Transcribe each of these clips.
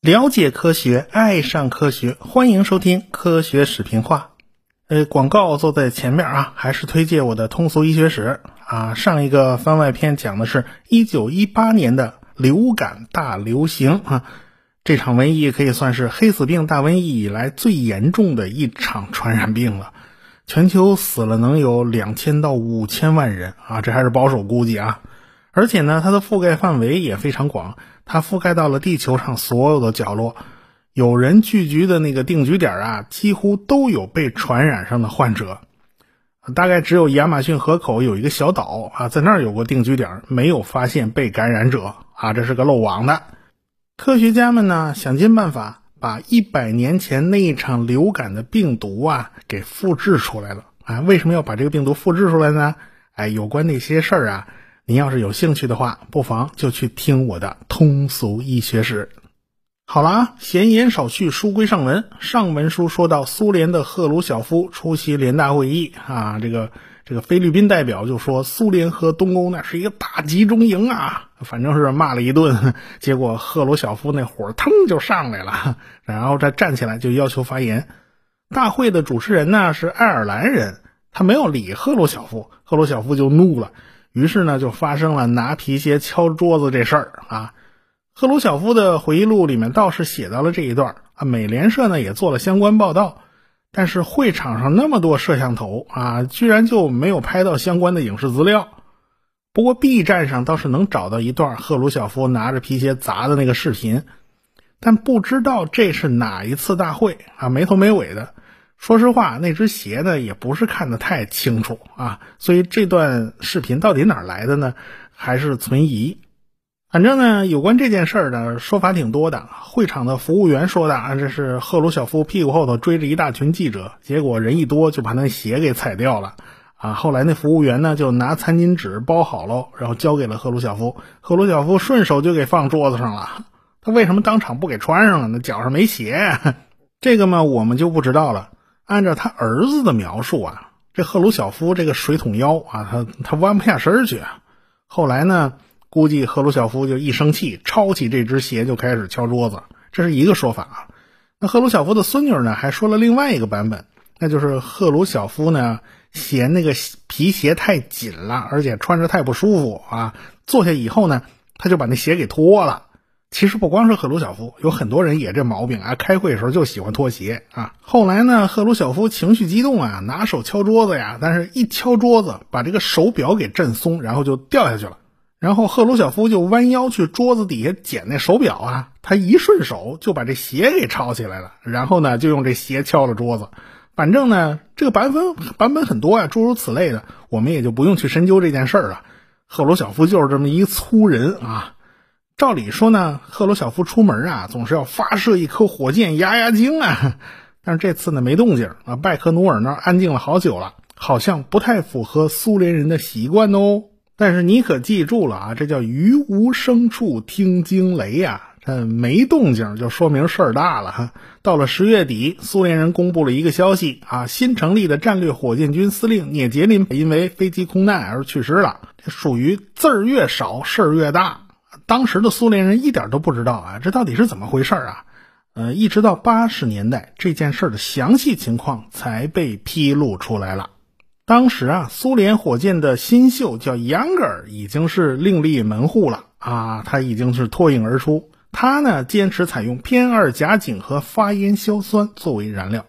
了解科学，爱上科学，欢迎收听科学视频化。呃，广告坐在前面啊，还是推荐我的通俗医学史啊。上一个番外篇讲的是1918年的流感大流行啊，这场瘟疫可以算是黑死病大瘟疫以来最严重的一场传染病了，全球死了能有两千到五千万人啊，这还是保守估计啊。而且呢，它的覆盖范围也非常广，它覆盖到了地球上所有的角落。有人聚居的那个定居点啊，几乎都有被传染上的患者。大概只有亚马逊河口有一个小岛啊，在那儿有过定居点，没有发现被感染者啊，这是个漏网的。科学家们呢，想尽办法把一百年前那一场流感的病毒啊给复制出来了啊。为什么要把这个病毒复制出来呢？哎，有关那些事儿啊，您要是有兴趣的话，不妨就去听我的通俗医学史。好了啊，闲言少叙，书归上文。上文书说到，苏联的赫鲁晓夫出席联大会议啊，这个这个菲律宾代表就说，苏联和东欧那是一个大集中营啊，反正是骂了一顿。结果赫鲁晓夫那火腾就上来了，然后他站起来就要求发言。大会的主持人呢是爱尔兰人，他没有理赫鲁晓夫，赫鲁晓夫就怒了，于是呢就发生了拿皮鞋敲桌子这事儿啊。赫鲁晓夫的回忆录里面倒是写到了这一段啊，美联社呢也做了相关报道，但是会场上那么多摄像头啊，居然就没有拍到相关的影视资料。不过 B 站上倒是能找到一段赫鲁晓夫拿着皮鞋砸的那个视频，但不知道这是哪一次大会啊，没头没尾的。说实话，那只鞋呢也不是看得太清楚啊，所以这段视频到底哪来的呢？还是存疑。反正呢，有关这件事儿的说法挺多的。会场的服务员说的啊，这是赫鲁晓夫屁股后头追着一大群记者，结果人一多就把那鞋给踩掉了。啊，后来那服务员呢就拿餐巾纸包好了，然后交给了赫鲁晓夫。赫鲁晓夫顺手就给放桌子上了。他为什么当场不给穿上了？那脚上没鞋。这个嘛，我们就不知道了。按照他儿子的描述啊，这赫鲁晓夫这个水桶腰啊，他他弯不下身去。后来呢？估计赫鲁晓夫就一生气，抄起这只鞋就开始敲桌子，这是一个说法啊。那赫鲁晓夫的孙女呢，还说了另外一个版本，那就是赫鲁晓夫呢嫌那个皮鞋太紧了，而且穿着太不舒服啊。坐下以后呢，他就把那鞋给脱了。其实不光是赫鲁晓夫，有很多人也这毛病啊。开会的时候就喜欢脱鞋啊。后来呢，赫鲁晓夫情绪激动啊，拿手敲桌子呀，但是一敲桌子，把这个手表给震松，然后就掉下去了。然后赫鲁晓夫就弯腰去桌子底下捡那手表啊，他一顺手就把这鞋给抄起来了，然后呢就用这鞋敲了桌子。反正呢这个版本版本很多呀，诸如此类的，我们也就不用去深究这件事儿了。赫鲁晓夫就是这么一粗人啊。照理说呢，赫鲁晓夫出门啊总是要发射一颗火箭压压惊啊，但是这次呢没动静啊，拜科努尔那儿安静了好久了，好像不太符合苏联人的习惯哦。但是你可记住了啊，这叫于无声处听惊雷呀！这没动静就说明事儿大了哈。到了十月底，苏联人公布了一个消息啊，新成立的战略火箭军司令聂杰林因为飞机空难而去世了。这属于字儿越少事儿越大。当时的苏联人一点都不知道啊，这到底是怎么回事啊？呃，一直到八十年代，这件事的详细情况才被披露出来了。当时啊，苏联火箭的新秀叫杨格尔，已经是另立门户了啊，他已经是脱颖而出。他呢，坚持采用偏二甲肼和发烟硝酸作为燃料。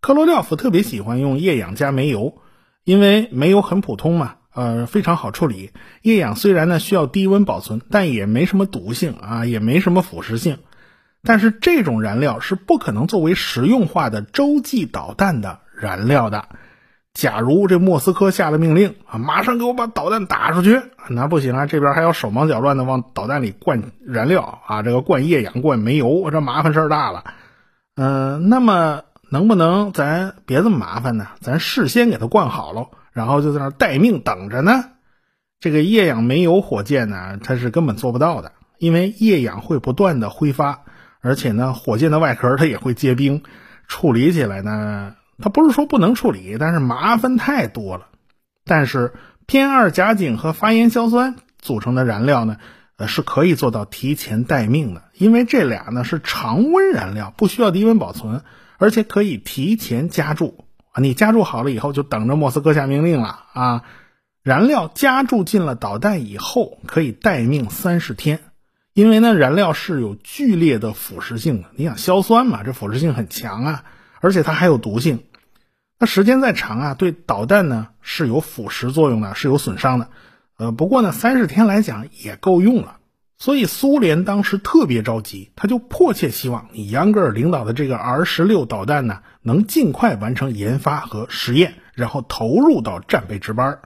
科罗廖夫特别喜欢用液氧加煤油，因为煤油很普通嘛，呃，非常好处理。液氧虽然呢需要低温保存，但也没什么毒性啊，也没什么腐蚀性。但是这种燃料是不可能作为实用化的洲际导弹的燃料的。假如这莫斯科下了命令啊，马上给我把导弹打出去，那不行啊，这边还要手忙脚乱的往导弹里灌燃料啊，这个灌液氧、灌煤油，这麻烦事儿大了。嗯，那么能不能咱别这么麻烦呢？咱事先给它灌好了，然后就在那待命等着呢？这个液氧煤油火箭呢，它是根本做不到的，因为液氧会不断的挥发，而且呢，火箭的外壳它也会结冰，处理起来呢。它不是说不能处理，但是麻烦太多了。但是偏二甲肼和发烟硝酸组成的燃料呢，呃，是可以做到提前待命的，因为这俩呢是常温燃料，不需要低温保存，而且可以提前加注啊。你加注好了以后，就等着莫斯科下命令了啊。燃料加注进了导弹以后，可以待命三十天，因为呢，燃料是有剧烈的腐蚀性的。你想硝酸嘛，这腐蚀性很强啊，而且它还有毒性。那时间再长啊，对导弹呢是有腐蚀作用的，是有损伤的。呃，不过呢，三十天来讲也够用了。所以苏联当时特别着急，他就迫切希望你杨格尔领导的这个 R 十六导弹呢，能尽快完成研发和实验，然后投入到战备值班。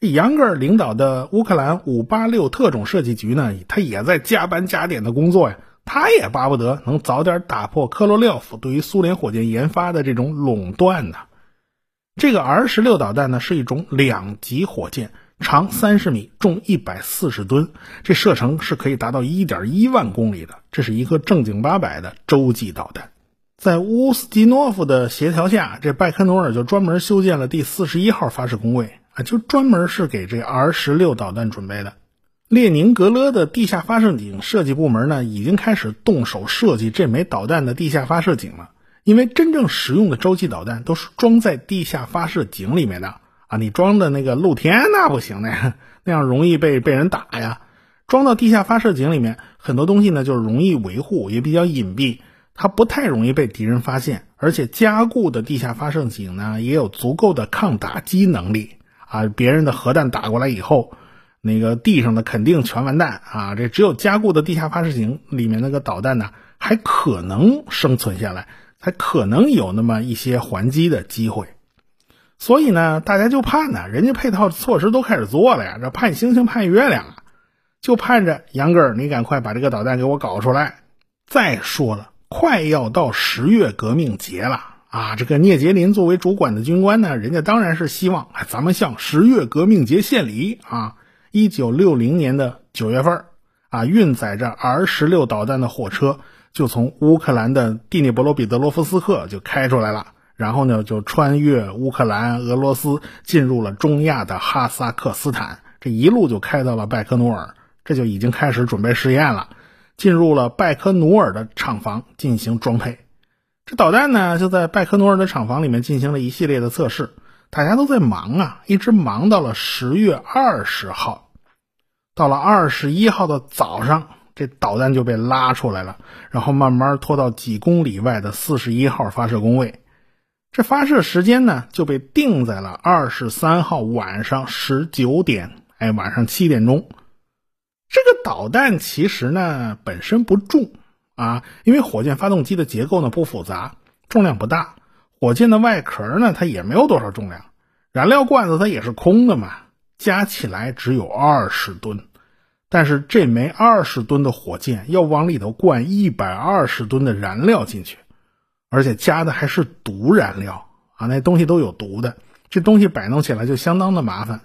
杨格尔领导的乌克兰五八六特种设计局呢，他也在加班加点的工作呀。他也巴不得能早点打破科罗廖夫对于苏联火箭研发的这种垄断呢。这个 R 十六导弹呢，是一种两级火箭，长三十米，重一百四十吨，这射程是可以达到一点一万公里的。这是一个正经八百的洲际导弹。在乌斯基诺夫的协调下，这拜科努尔就专门修建了第四十一号发射工位啊。就专门是给这 R 十六导弹准备的。列宁格勒的地下发射井设计部门呢，已经开始动手设计这枚导弹的地下发射井了。因为真正实用的洲际导弹都是装在地下发射井里面的啊，你装的那个露天那不行的，那样容易被被人打呀。装到地下发射井里面，很多东西呢就是容易维护，也比较隐蔽，它不太容易被敌人发现。而且加固的地下发射井呢，也有足够的抗打击能力。啊，别人的核弹打过来以后，那个地上的肯定全完蛋啊！这只有加固的地下发射井里面那个导弹呢，还可能生存下来，还可能有那么一些还击的机会。所以呢，大家就盼呢，人家配套措施都开始做了呀，这盼星星盼月亮啊，就盼着杨根儿，你赶快把这个导弹给我搞出来。再说了，快要到十月革命节了。啊，这个聂杰林作为主管的军官呢，人家当然是希望，哎，咱们向十月革命节献礼啊！一九六零年的九月份，啊，运载着 R 十六导弹的火车就从乌克兰的蒂涅伯罗彼得罗夫斯克就开出来了，然后呢，就穿越乌克兰、俄罗斯，进入了中亚的哈萨克斯坦，这一路就开到了拜科努尔，这就已经开始准备试验了，进入了拜科努尔的厂房进行装配。这导弹呢，就在拜科努尔的厂房里面进行了一系列的测试，大家都在忙啊，一直忙到了十月二十号，到了二十一号的早上，这导弹就被拉出来了，然后慢慢拖到几公里外的四十一号发射工位，这发射时间呢就被定在了二十三号晚上十九点，哎，晚上七点钟。这个导弹其实呢本身不重。啊，因为火箭发动机的结构呢不复杂，重量不大。火箭的外壳呢，它也没有多少重量，燃料罐子它也是空的嘛，加起来只有二十吨。但是这枚二十吨的火箭要往里头灌一百二十吨的燃料进去，而且加的还是毒燃料啊，那东西都有毒的，这东西摆弄起来就相当的麻烦。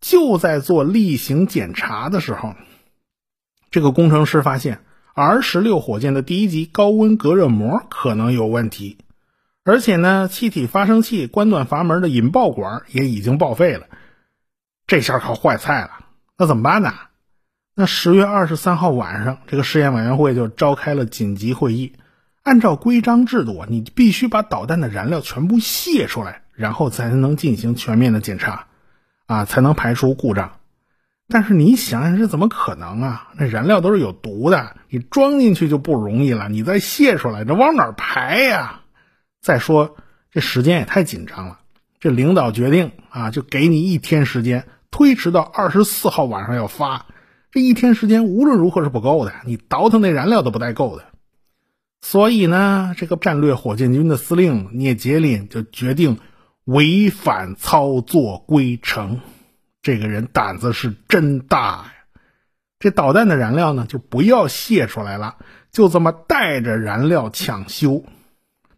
就在做例行检查的时候，这个工程师发现。R 十六火箭的第一级高温隔热膜可能有问题，而且呢，气体发生器关断阀门的引爆管也已经报废了，这下可坏菜了。那怎么办呢？那十月二十三号晚上，这个试验委员会就召开了紧急会议。按照规章制度啊，你必须把导弹的燃料全部泄出来，然后才能进行全面的检查，啊，才能排除故障。但是你想想，这怎么可能啊？那燃料都是有毒的，你装进去就不容易了，你再泄出来，这往哪排呀？再说这时间也太紧张了，这领导决定啊，就给你一天时间，推迟到二十四号晚上要发。这一天时间无论如何是不够的，你倒腾那燃料都不带够的。所以呢，这个战略火箭军的司令聂杰林就决定违反操作规程。这个人胆子是真大呀！这导弹的燃料呢，就不要泄出来了，就这么带着燃料抢修。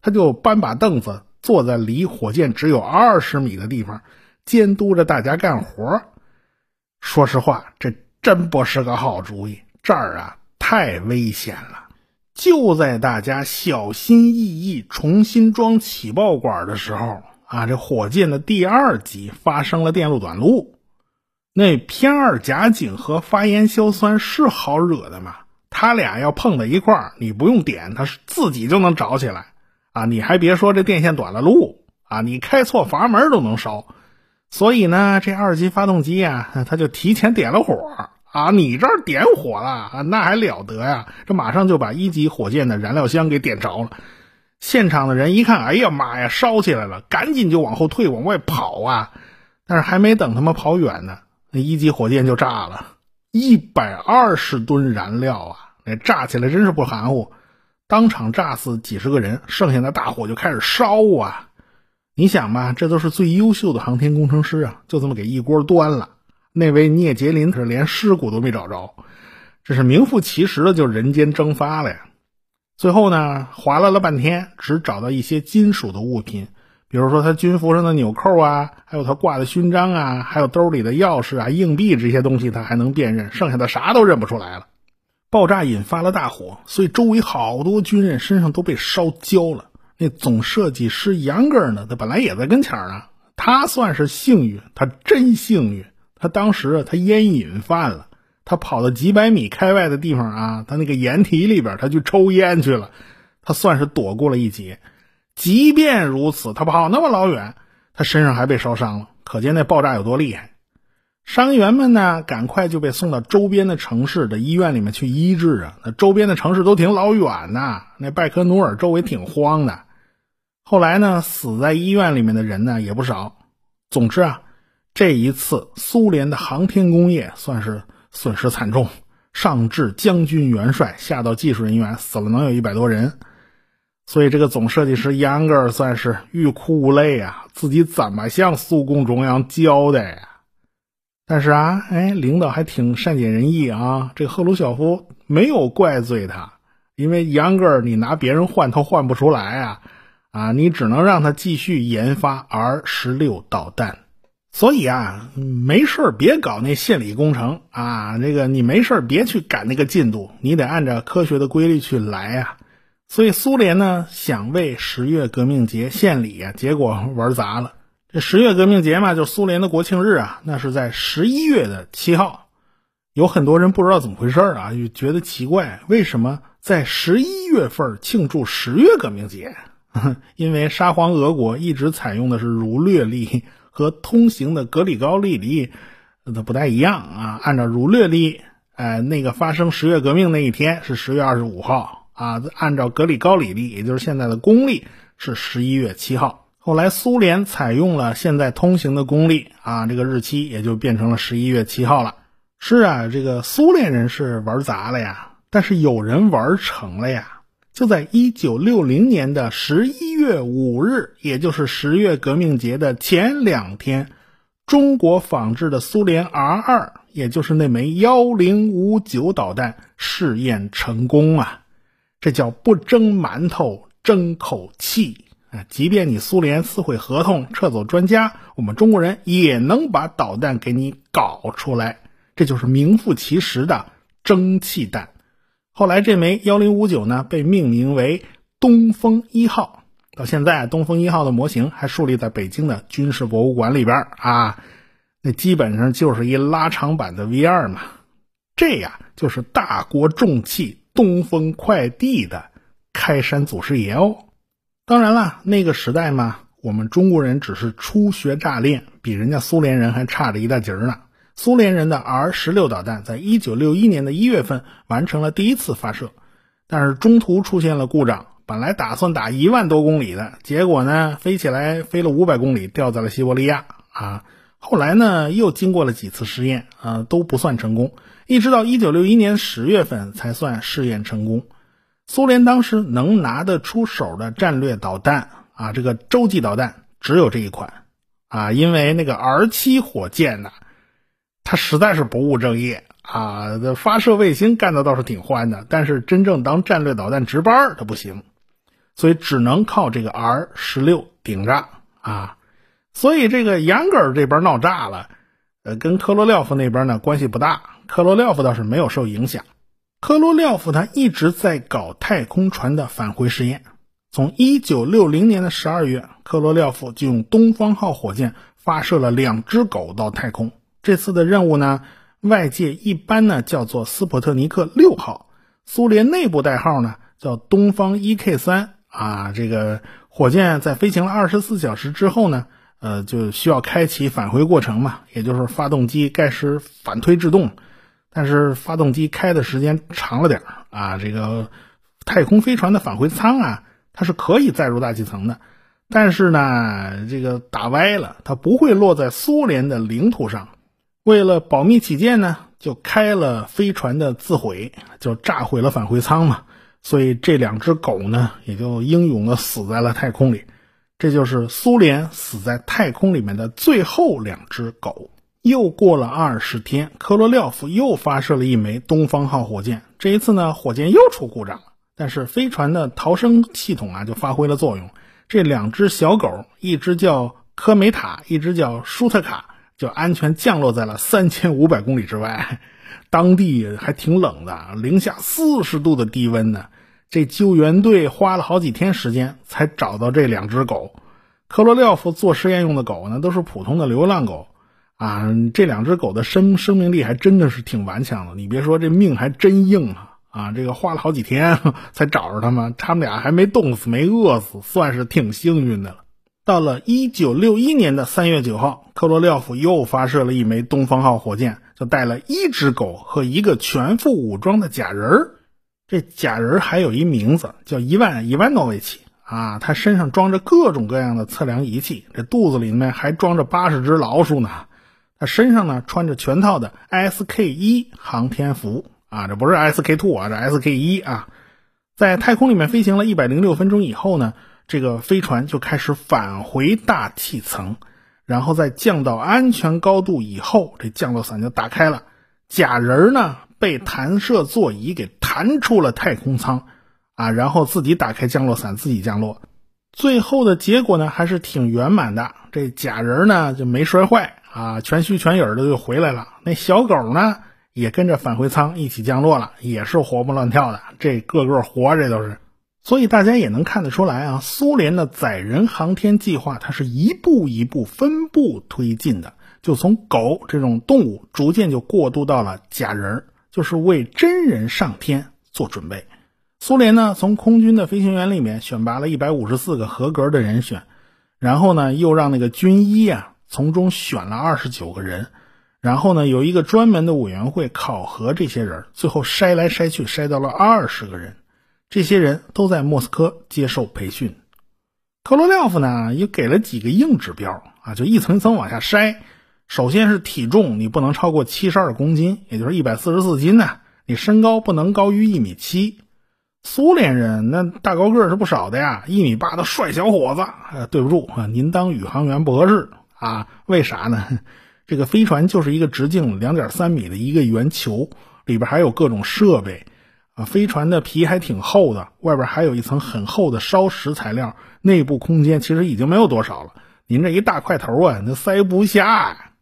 他就搬把凳子坐在离火箭只有二十米的地方，监督着大家干活。说实话，这真不是个好主意。这儿啊，太危险了。就在大家小心翼翼重新装起爆管的时候。啊，这火箭的第二级发生了电路短路。那偏二甲肼和发烟硝酸是好惹的吗？它俩要碰在一块儿，你不用点，它自己就能着起来啊！你还别说这电线短了路啊，你开错阀门都能烧。所以呢，这二级发动机啊，它就提前点了火啊！你这儿点火了，那还了得呀！这马上就把一级火箭的燃料箱给点着了。现场的人一看，哎呀妈呀，烧起来了！赶紧就往后退，往外跑啊！但是还没等他们跑远呢。那一级火箭就炸了，一百二十吨燃料啊！那炸起来真是不含糊，当场炸死几十个人，剩下的大火就开始烧啊！你想吧，这都是最优秀的航天工程师啊，就这么给一锅端了。那位聂杰林可是连尸骨都没找着，这是名副其实的就人间蒸发了呀！最后呢，划拉了半天，只找到一些金属的物品。比如说他军服上的纽扣啊，还有他挂的勋章啊，还有兜里的钥匙啊、硬币这些东西，他还能辨认，剩下的啥都认不出来了。爆炸引发了大火，所以周围好多军人身上都被烧焦了。那总设计师杨格呢，他本来也在跟前啊，他算是幸运，他真幸运。他当时他烟瘾犯了，他跑到几百米开外的地方啊，他那个掩体里边，他去抽烟去了，他算是躲过了一劫。即便如此，他跑那么老远，他身上还被烧伤了，可见那爆炸有多厉害。伤员们呢，赶快就被送到周边的城市的医院里面去医治啊。那周边的城市都挺老远呐，那拜科努尔周围挺荒的。后来呢，死在医院里面的人呢也不少。总之啊，这一次苏联的航天工业算是损失惨重，上至将军元帅，下到技术人员，死了能有一百多人。所以，这个总设计师杨格尔算是欲哭无泪啊，自己怎么向苏共中央交代呀？但是啊，哎，领导还挺善解人意啊，这个赫鲁晓夫没有怪罪他，因为杨格尔你拿别人换，他换不出来啊，啊，你只能让他继续研发 R 十六导弹。所以啊，没事别搞那献礼工程啊，这个你没事别去赶那个进度，你得按照科学的规律去来啊。所以苏联呢想为十月革命节献礼啊，结果玩砸了。这十月革命节嘛，就是苏联的国庆日啊，那是在十一月的七号。有很多人不知道怎么回事啊，就觉得奇怪，为什么在十一月份庆祝十月革命节？因为沙皇俄国一直采用的是儒略历，和通行的格里高利历那不太一样啊。按照儒略历，呃，那个发生十月革命那一天是十月二十五号。啊，按照格里高里历，也就是现在的公历，是十一月七号。后来苏联采用了现在通行的公历，啊，这个日期也就变成了十一月七号了。是啊，这个苏联人是玩砸了呀，但是有人玩成了呀。就在一九六零年的十一月五日，也就是十月革命节的前两天，中国仿制的苏联 R 二，也就是那枚幺零五九导弹试验成功啊。这叫不争馒头争口气！即便你苏联撕毁合同撤走专家，我们中国人也能把导弹给你搞出来。这就是名副其实的蒸汽弹。后来这枚幺零五九呢，被命名为东风一号。到现在，东风一号的模型还树立在北京的军事博物馆里边啊。那基本上就是一拉长版的 V 二嘛。这呀，就是大国重器。东风快递的开山祖师爷哦，当然了，那个时代嘛，我们中国人只是初学乍练，比人家苏联人还差着一大截呢。苏联人的 R 十六导弹在一九六一年的一月份完成了第一次发射，但是中途出现了故障，本来打算打一万多公里的，结果呢，飞起来飞了五百公里，掉在了西伯利亚啊。后来呢，又经过了几次试验，啊，都不算成功。一直到一九六一年十月份才算试验成功。苏联当时能拿得出手的战略导弹啊，这个洲际导弹只有这一款啊，因为那个 R 七火箭呢，它实在是不务正业啊。发射卫星干的倒是挺欢的，但是真正当战略导弹值班它不行，所以只能靠这个 R 十六顶着啊。所以这个杨格尔这边闹炸了，呃，跟科罗廖夫那边呢关系不大。科罗廖夫倒是没有受影响。科罗廖夫他一直在搞太空船的返回实验。从一九六零年的十二月，科罗廖夫就用东方号火箭发射了两只狗到太空。这次的任务呢，外界一般呢叫做斯普特尼克六号，苏联内部代号呢叫东方一 K 三啊。这个火箭在飞行了二十四小时之后呢，呃，就需要开启返回过程嘛，也就是发动机该使反推制动，但是发动机开的时间长了点啊。这个太空飞船的返回舱啊。它是可以载入大气层的，但是呢，这个打歪了，它不会落在苏联的领土上。为了保密起见呢，就开了飞船的自毁，就炸毁了返回舱嘛。所以这两只狗呢，也就英勇的死在了太空里。这就是苏联死在太空里面的最后两只狗。又过了二十天，科罗廖夫又发射了一枚东方号火箭，这一次呢，火箭又出故障了。但是飞船的逃生系统啊就发挥了作用，这两只小狗，一只叫科梅塔，一只叫舒特卡，就安全降落在了三千五百公里之外。当地还挺冷的，零下四十度的低温呢。这救援队花了好几天时间才找到这两只狗。科罗廖夫做实验用的狗呢，都是普通的流浪狗啊。这两只狗的生生命力还真的是挺顽强的，你别说，这命还真硬啊。啊，这个花了好几天 才找着他们，他们俩还没冻死，没饿死，算是挺幸运的了。到了一九六一年的三月九号，科罗廖夫又发射了一枚东方号火箭，就带了一只狗和一个全副武装的假人。这假人还有一名字叫伊万伊万诺维奇啊，他身上装着各种各样的测量仪器，这肚子里面还装着八十只老鼠呢。他身上呢穿着全套的 SK 一航天服。啊，这不是 S K two 啊，这 S K 一啊，在太空里面飞行了一百零六分钟以后呢，这个飞船就开始返回大气层，然后在降到安全高度以后，这降落伞就打开了，假人呢被弹射座椅给弹出了太空舱，啊，然后自己打开降落伞自己降落，最后的结果呢还是挺圆满的，这假人呢就没摔坏啊，全虚全影的就回来了，那小狗呢？也跟着返回舱一起降落了，也是活蹦乱跳的，这个个活着都是。所以大家也能看得出来啊，苏联的载人航天计划，它是一步一步分步推进的，就从狗这种动物，逐渐就过渡到了假人，就是为真人上天做准备。苏联呢，从空军的飞行员里面选拔了一百五十四个合格的人选，然后呢，又让那个军医啊从中选了二十九个人。然后呢，有一个专门的委员会考核这些人，最后筛来筛去，筛到了二十个人。这些人都在莫斯科接受培训。科罗廖夫呢，也给了几个硬指标啊，就一层一层往下筛。首先是体重，你不能超过七十二公斤，也就是一百四十四斤呢。你身高不能高于一米七。苏联人那大高个是不少的呀，一米八的帅小伙子。呃，对不住啊，您当宇航员不合适啊？为啥呢？这个飞船就是一个直径两点三米的一个圆球，里边还有各种设备，啊，飞船的皮还挺厚的，外边还有一层很厚的烧蚀材料，内部空间其实已经没有多少了。您这一大块头啊，那塞不下。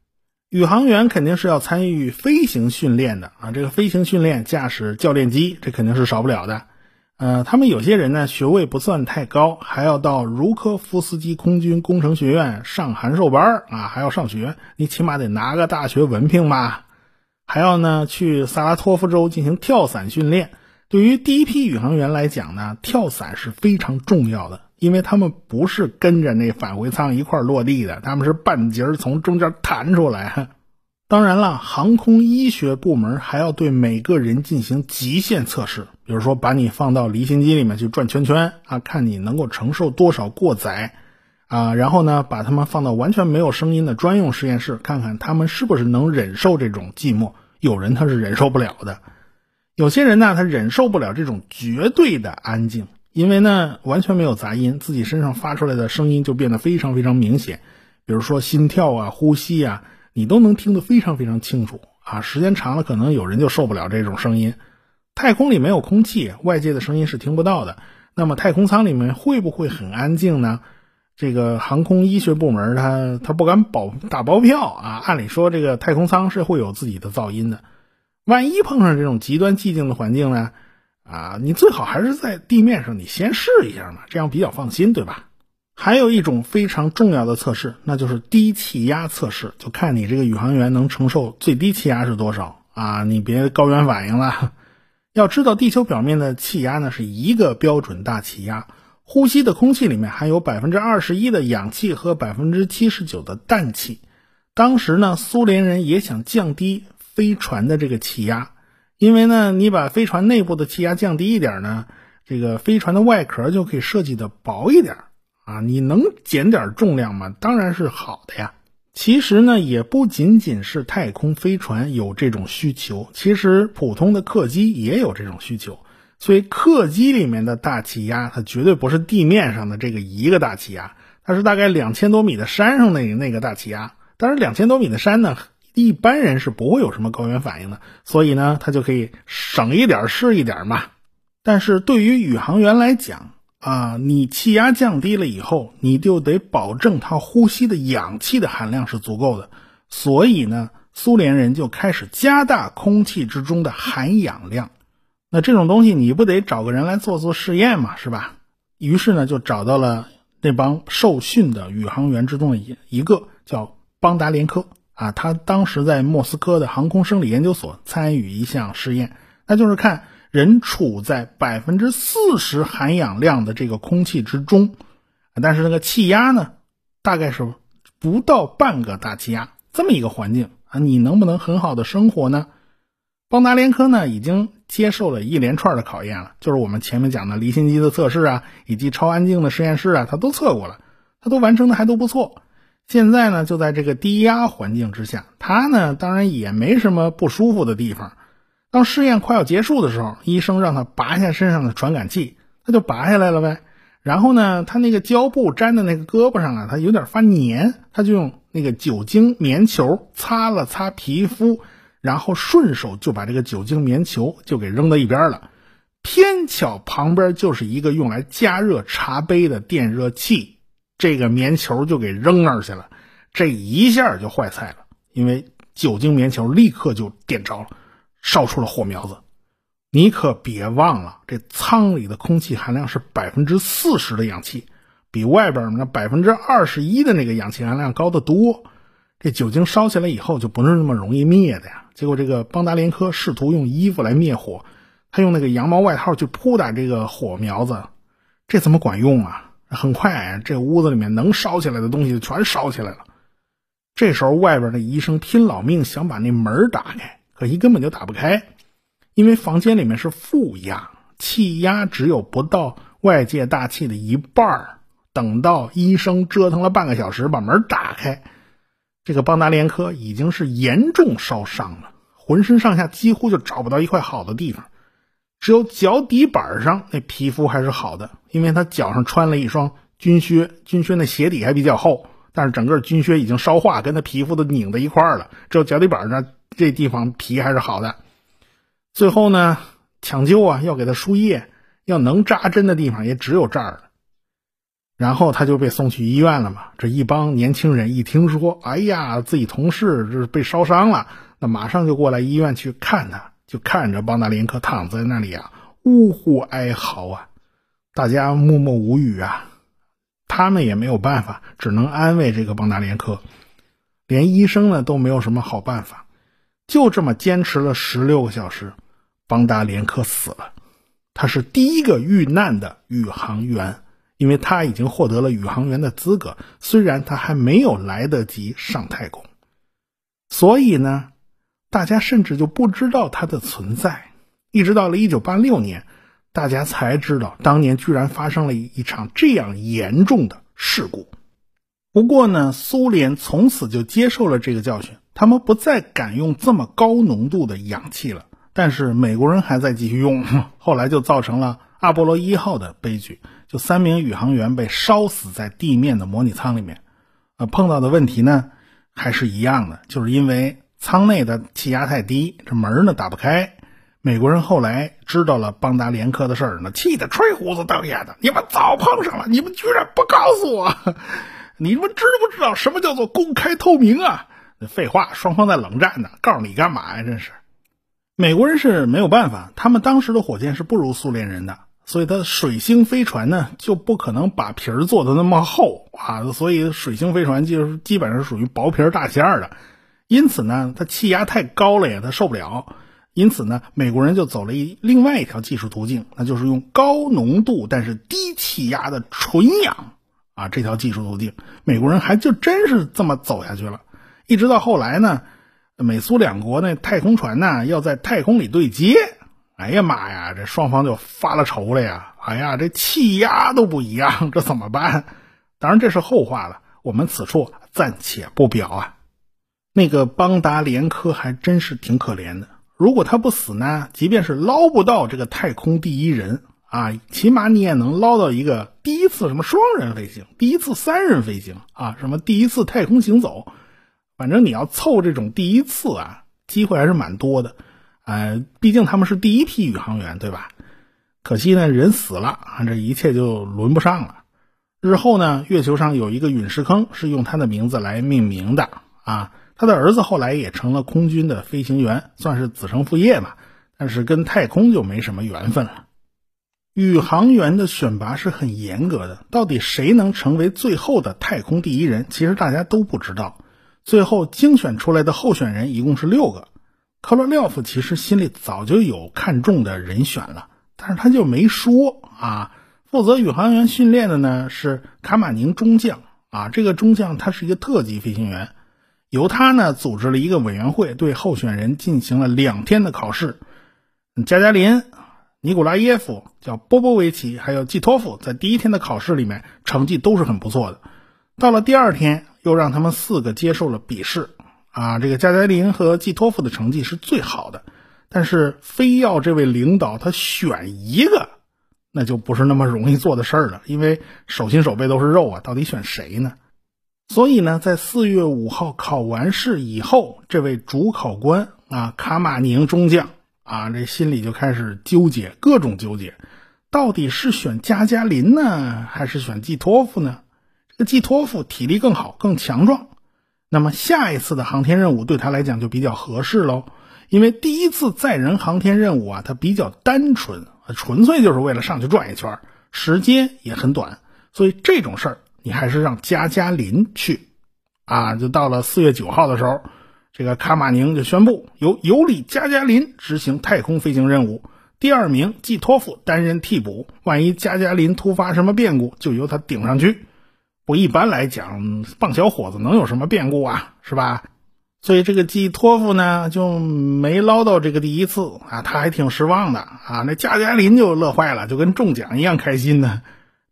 宇航员肯定是要参与飞行训练的啊，这个飞行训练、驾驶教练机，这肯定是少不了的。呃，他们有些人呢学位不算太高，还要到茹科夫斯基空军工程学院上函授班啊，还要上学，你起码得拿个大学文凭吧？还要呢去萨拉托夫州进行跳伞训练。对于第一批宇航员来讲呢，跳伞是非常重要的，因为他们不是跟着那返回舱一块落地的，他们是半截从中间弹出来。当然了，航空医学部门还要对每个人进行极限测试，比如说把你放到离心机里面去转圈圈啊，看你能够承受多少过载啊，然后呢，把他们放到完全没有声音的专用实验室，看看他们是不是能忍受这种寂寞。有人他是忍受不了的，有些人呢，他忍受不了这种绝对的安静，因为呢，完全没有杂音，自己身上发出来的声音就变得非常非常明显，比如说心跳啊、呼吸啊。你都能听得非常非常清楚啊！时间长了，可能有人就受不了这种声音。太空里没有空气，外界的声音是听不到的。那么太空舱里面会不会很安静呢？这个航空医学部门他他不敢保打包票啊。按理说，这个太空舱是会有自己的噪音的。万一碰上这种极端寂静的环境呢？啊，你最好还是在地面上你先试一下嘛，这样比较放心，对吧？还有一种非常重要的测试，那就是低气压测试，就看你这个宇航员能承受最低气压是多少啊！你别高原反应了。要知道，地球表面的气压呢是一个标准大气压，呼吸的空气里面含有百分之二十一的氧气和百分之七十九的氮气。当时呢，苏联人也想降低飞船的这个气压，因为呢，你把飞船内部的气压降低一点呢，这个飞船的外壳就可以设计的薄一点。啊，你能减点重量吗？当然是好的呀。其实呢，也不仅仅是太空飞船有这种需求，其实普通的客机也有这种需求。所以客机里面的大气压，它绝对不是地面上的这个一个大气压，它是大概两千多米的山上那那个大气压。当然，两千多米的山呢，一般人是不会有什么高原反应的，所以呢，它就可以省一点是一点嘛。但是对于宇航员来讲，啊，你气压降低了以后，你就得保证他呼吸的氧气的含量是足够的。所以呢，苏联人就开始加大空气之中的含氧量。那这种东西你不得找个人来做做试验嘛，是吧？于是呢，就找到了那帮受训的宇航员之中的一一个叫邦达连科啊，他当时在莫斯科的航空生理研究所参与一项试验，那就是看。人处在百分之四十含氧量的这个空气之中，但是那个气压呢，大概是不到半个大气压这么一个环境啊，你能不能很好的生活呢？邦达连科呢已经接受了一连串的考验了，就是我们前面讲的离心机的测试啊，以及超安静的实验室啊，他都测过了，他都完成的还都不错。现在呢，就在这个低压环境之下，他呢当然也没什么不舒服的地方。当试验快要结束的时候，医生让他拔下身上的传感器，他就拔下来了呗。然后呢，他那个胶布粘在那个胳膊上啊，他有点发黏，他就用那个酒精棉球擦了擦皮肤，然后顺手就把这个酒精棉球就给扔到一边了。偏巧旁边就是一个用来加热茶杯的电热器，这个棉球就给扔那儿去了，这一下就坏菜了，因为酒精棉球立刻就点着了。烧出了火苗子，你可别忘了，这舱里的空气含量是百分之四十的氧气，比外边那百分之二十一的那个氧气含量高得多。这酒精烧起来以后就不是那么容易灭的呀。结果这个邦达连科试图用衣服来灭火，他用那个羊毛外套去扑打这个火苗子，这怎么管用啊？很快，这屋子里面能烧起来的东西全烧起来了。这时候，外边的医生拼老命想把那门打开。可惜根本就打不开，因为房间里面是负压，气压只有不到外界大气的一半等到医生折腾了半个小时把门打开，这个邦达连科已经是严重烧伤了，浑身上下几乎就找不到一块好的地方，只有脚底板上那皮肤还是好的，因为他脚上穿了一双军靴，军靴那鞋底还比较厚，但是整个军靴已经烧化，跟他皮肤都拧在一块了，只有脚底板上。这地方皮还是好的，最后呢，抢救啊，要给他输液，要能扎针的地方也只有这儿了。然后他就被送去医院了嘛。这一帮年轻人一听说，哎呀，自己同事这是被烧伤了，那马上就过来医院去看他，就看着邦达连科躺在那里啊，呜呼哀嚎啊，大家默默无语啊，他们也没有办法，只能安慰这个邦达连科，连医生呢都没有什么好办法。就这么坚持了十六个小时，邦达连科死了。他是第一个遇难的宇航员，因为他已经获得了宇航员的资格，虽然他还没有来得及上太空。所以呢，大家甚至就不知道他的存在。一直到了一九八六年，大家才知道当年居然发生了一场这样严重的事故。不过呢，苏联从此就接受了这个教训。他们不再敢用这么高浓度的氧气了，但是美国人还在继续用，后来就造成了阿波罗一号的悲剧，就三名宇航员被烧死在地面的模拟舱里面。呃，碰到的问题呢还是一样的，就是因为舱内的气压太低，这门呢打不开。美国人后来知道了邦达连科的事儿呢，气得吹胡子瞪眼的，你们早碰上了，你们居然不告诉我，你们知不知道什么叫做公开透明啊？废话，双方在冷战呢，告诉你干嘛呀？真是。美国人是没有办法，他们当时的火箭是不如苏联人的，所以它水星飞船呢就不可能把皮儿做的那么厚啊，所以水星飞船就是基本上属于薄皮儿大馅儿的。因此呢，它气压太高了呀，它受不了。因此呢，美国人就走了一另外一条技术途径，那就是用高浓度但是低气压的纯氧啊，这条技术途径，美国人还就真是这么走下去了。一直到后来呢。美苏两国那太空船呢，要在太空里对接。哎呀妈呀，这双方就发了愁了呀！哎呀，这气压都不一样，这怎么办？当然这是后话了，我们此处暂且不表啊。那个邦达连科还真是挺可怜的。如果他不死呢，即便是捞不到这个太空第一人啊，起码你也能捞到一个第一次什么双人飞行，第一次三人飞行啊，什么第一次太空行走。反正你要凑这种第一次啊，机会还是蛮多的，呃，毕竟他们是第一批宇航员，对吧？可惜呢，人死了啊，这一切就轮不上了。日后呢，月球上有一个陨石坑是用他的名字来命名的啊，他的儿子后来也成了空军的飞行员，算是子承父业嘛。但是跟太空就没什么缘分了。宇航员的选拔是很严格的，到底谁能成为最后的太空第一人，其实大家都不知道。最后精选出来的候选人一共是六个，科罗廖夫其实心里早就有看中的人选了，但是他就没说啊。负责宇航员训练的呢是卡马宁中将啊，这个中将他是一个特级飞行员，由他呢组织了一个委员会，对候选人进行了两天的考试。加加林、尼古拉耶夫、叫波波维奇还有季托夫，在第一天的考试里面成绩都是很不错的，到了第二天。又让他们四个接受了笔试，啊，这个加加林和季托夫的成绩是最好的，但是非要这位领导他选一个，那就不是那么容易做的事儿了，因为手心手背都是肉啊，到底选谁呢？所以呢，在四月五号考完试以后，这位主考官啊，卡马宁中将啊，这心里就开始纠结，各种纠结，到底是选加加林呢，还是选季托夫呢？季托夫体力更好，更强壮，那么下一次的航天任务对他来讲就比较合适喽。因为第一次载人航天任务啊，它比较单纯，纯粹就是为了上去转一圈，时间也很短，所以这种事儿你还是让加加林去啊。就到了四月九号的时候，这个卡马宁就宣布由尤里加加林执行太空飞行任务，第二名季托夫担任替补，万一加加林突发什么变故，就由他顶上去。不一般来讲，棒小伙子能有什么变故啊？是吧？所以这个季托夫呢就没捞到这个第一次啊，他还挺失望的啊。那加加林就乐坏了，就跟中奖一样开心呢。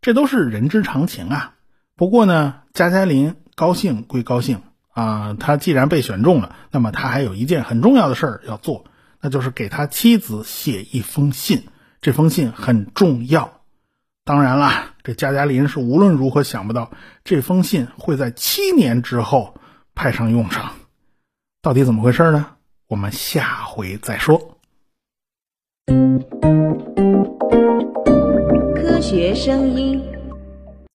这都是人之常情啊。不过呢，加加林高兴归高兴啊，他既然被选中了，那么他还有一件很重要的事儿要做，那就是给他妻子写一封信。这封信很重要。当然了，这加加林是无论如何想不到这封信会在七年之后派上用场。到底怎么回事呢？我们下回再说。科学声音。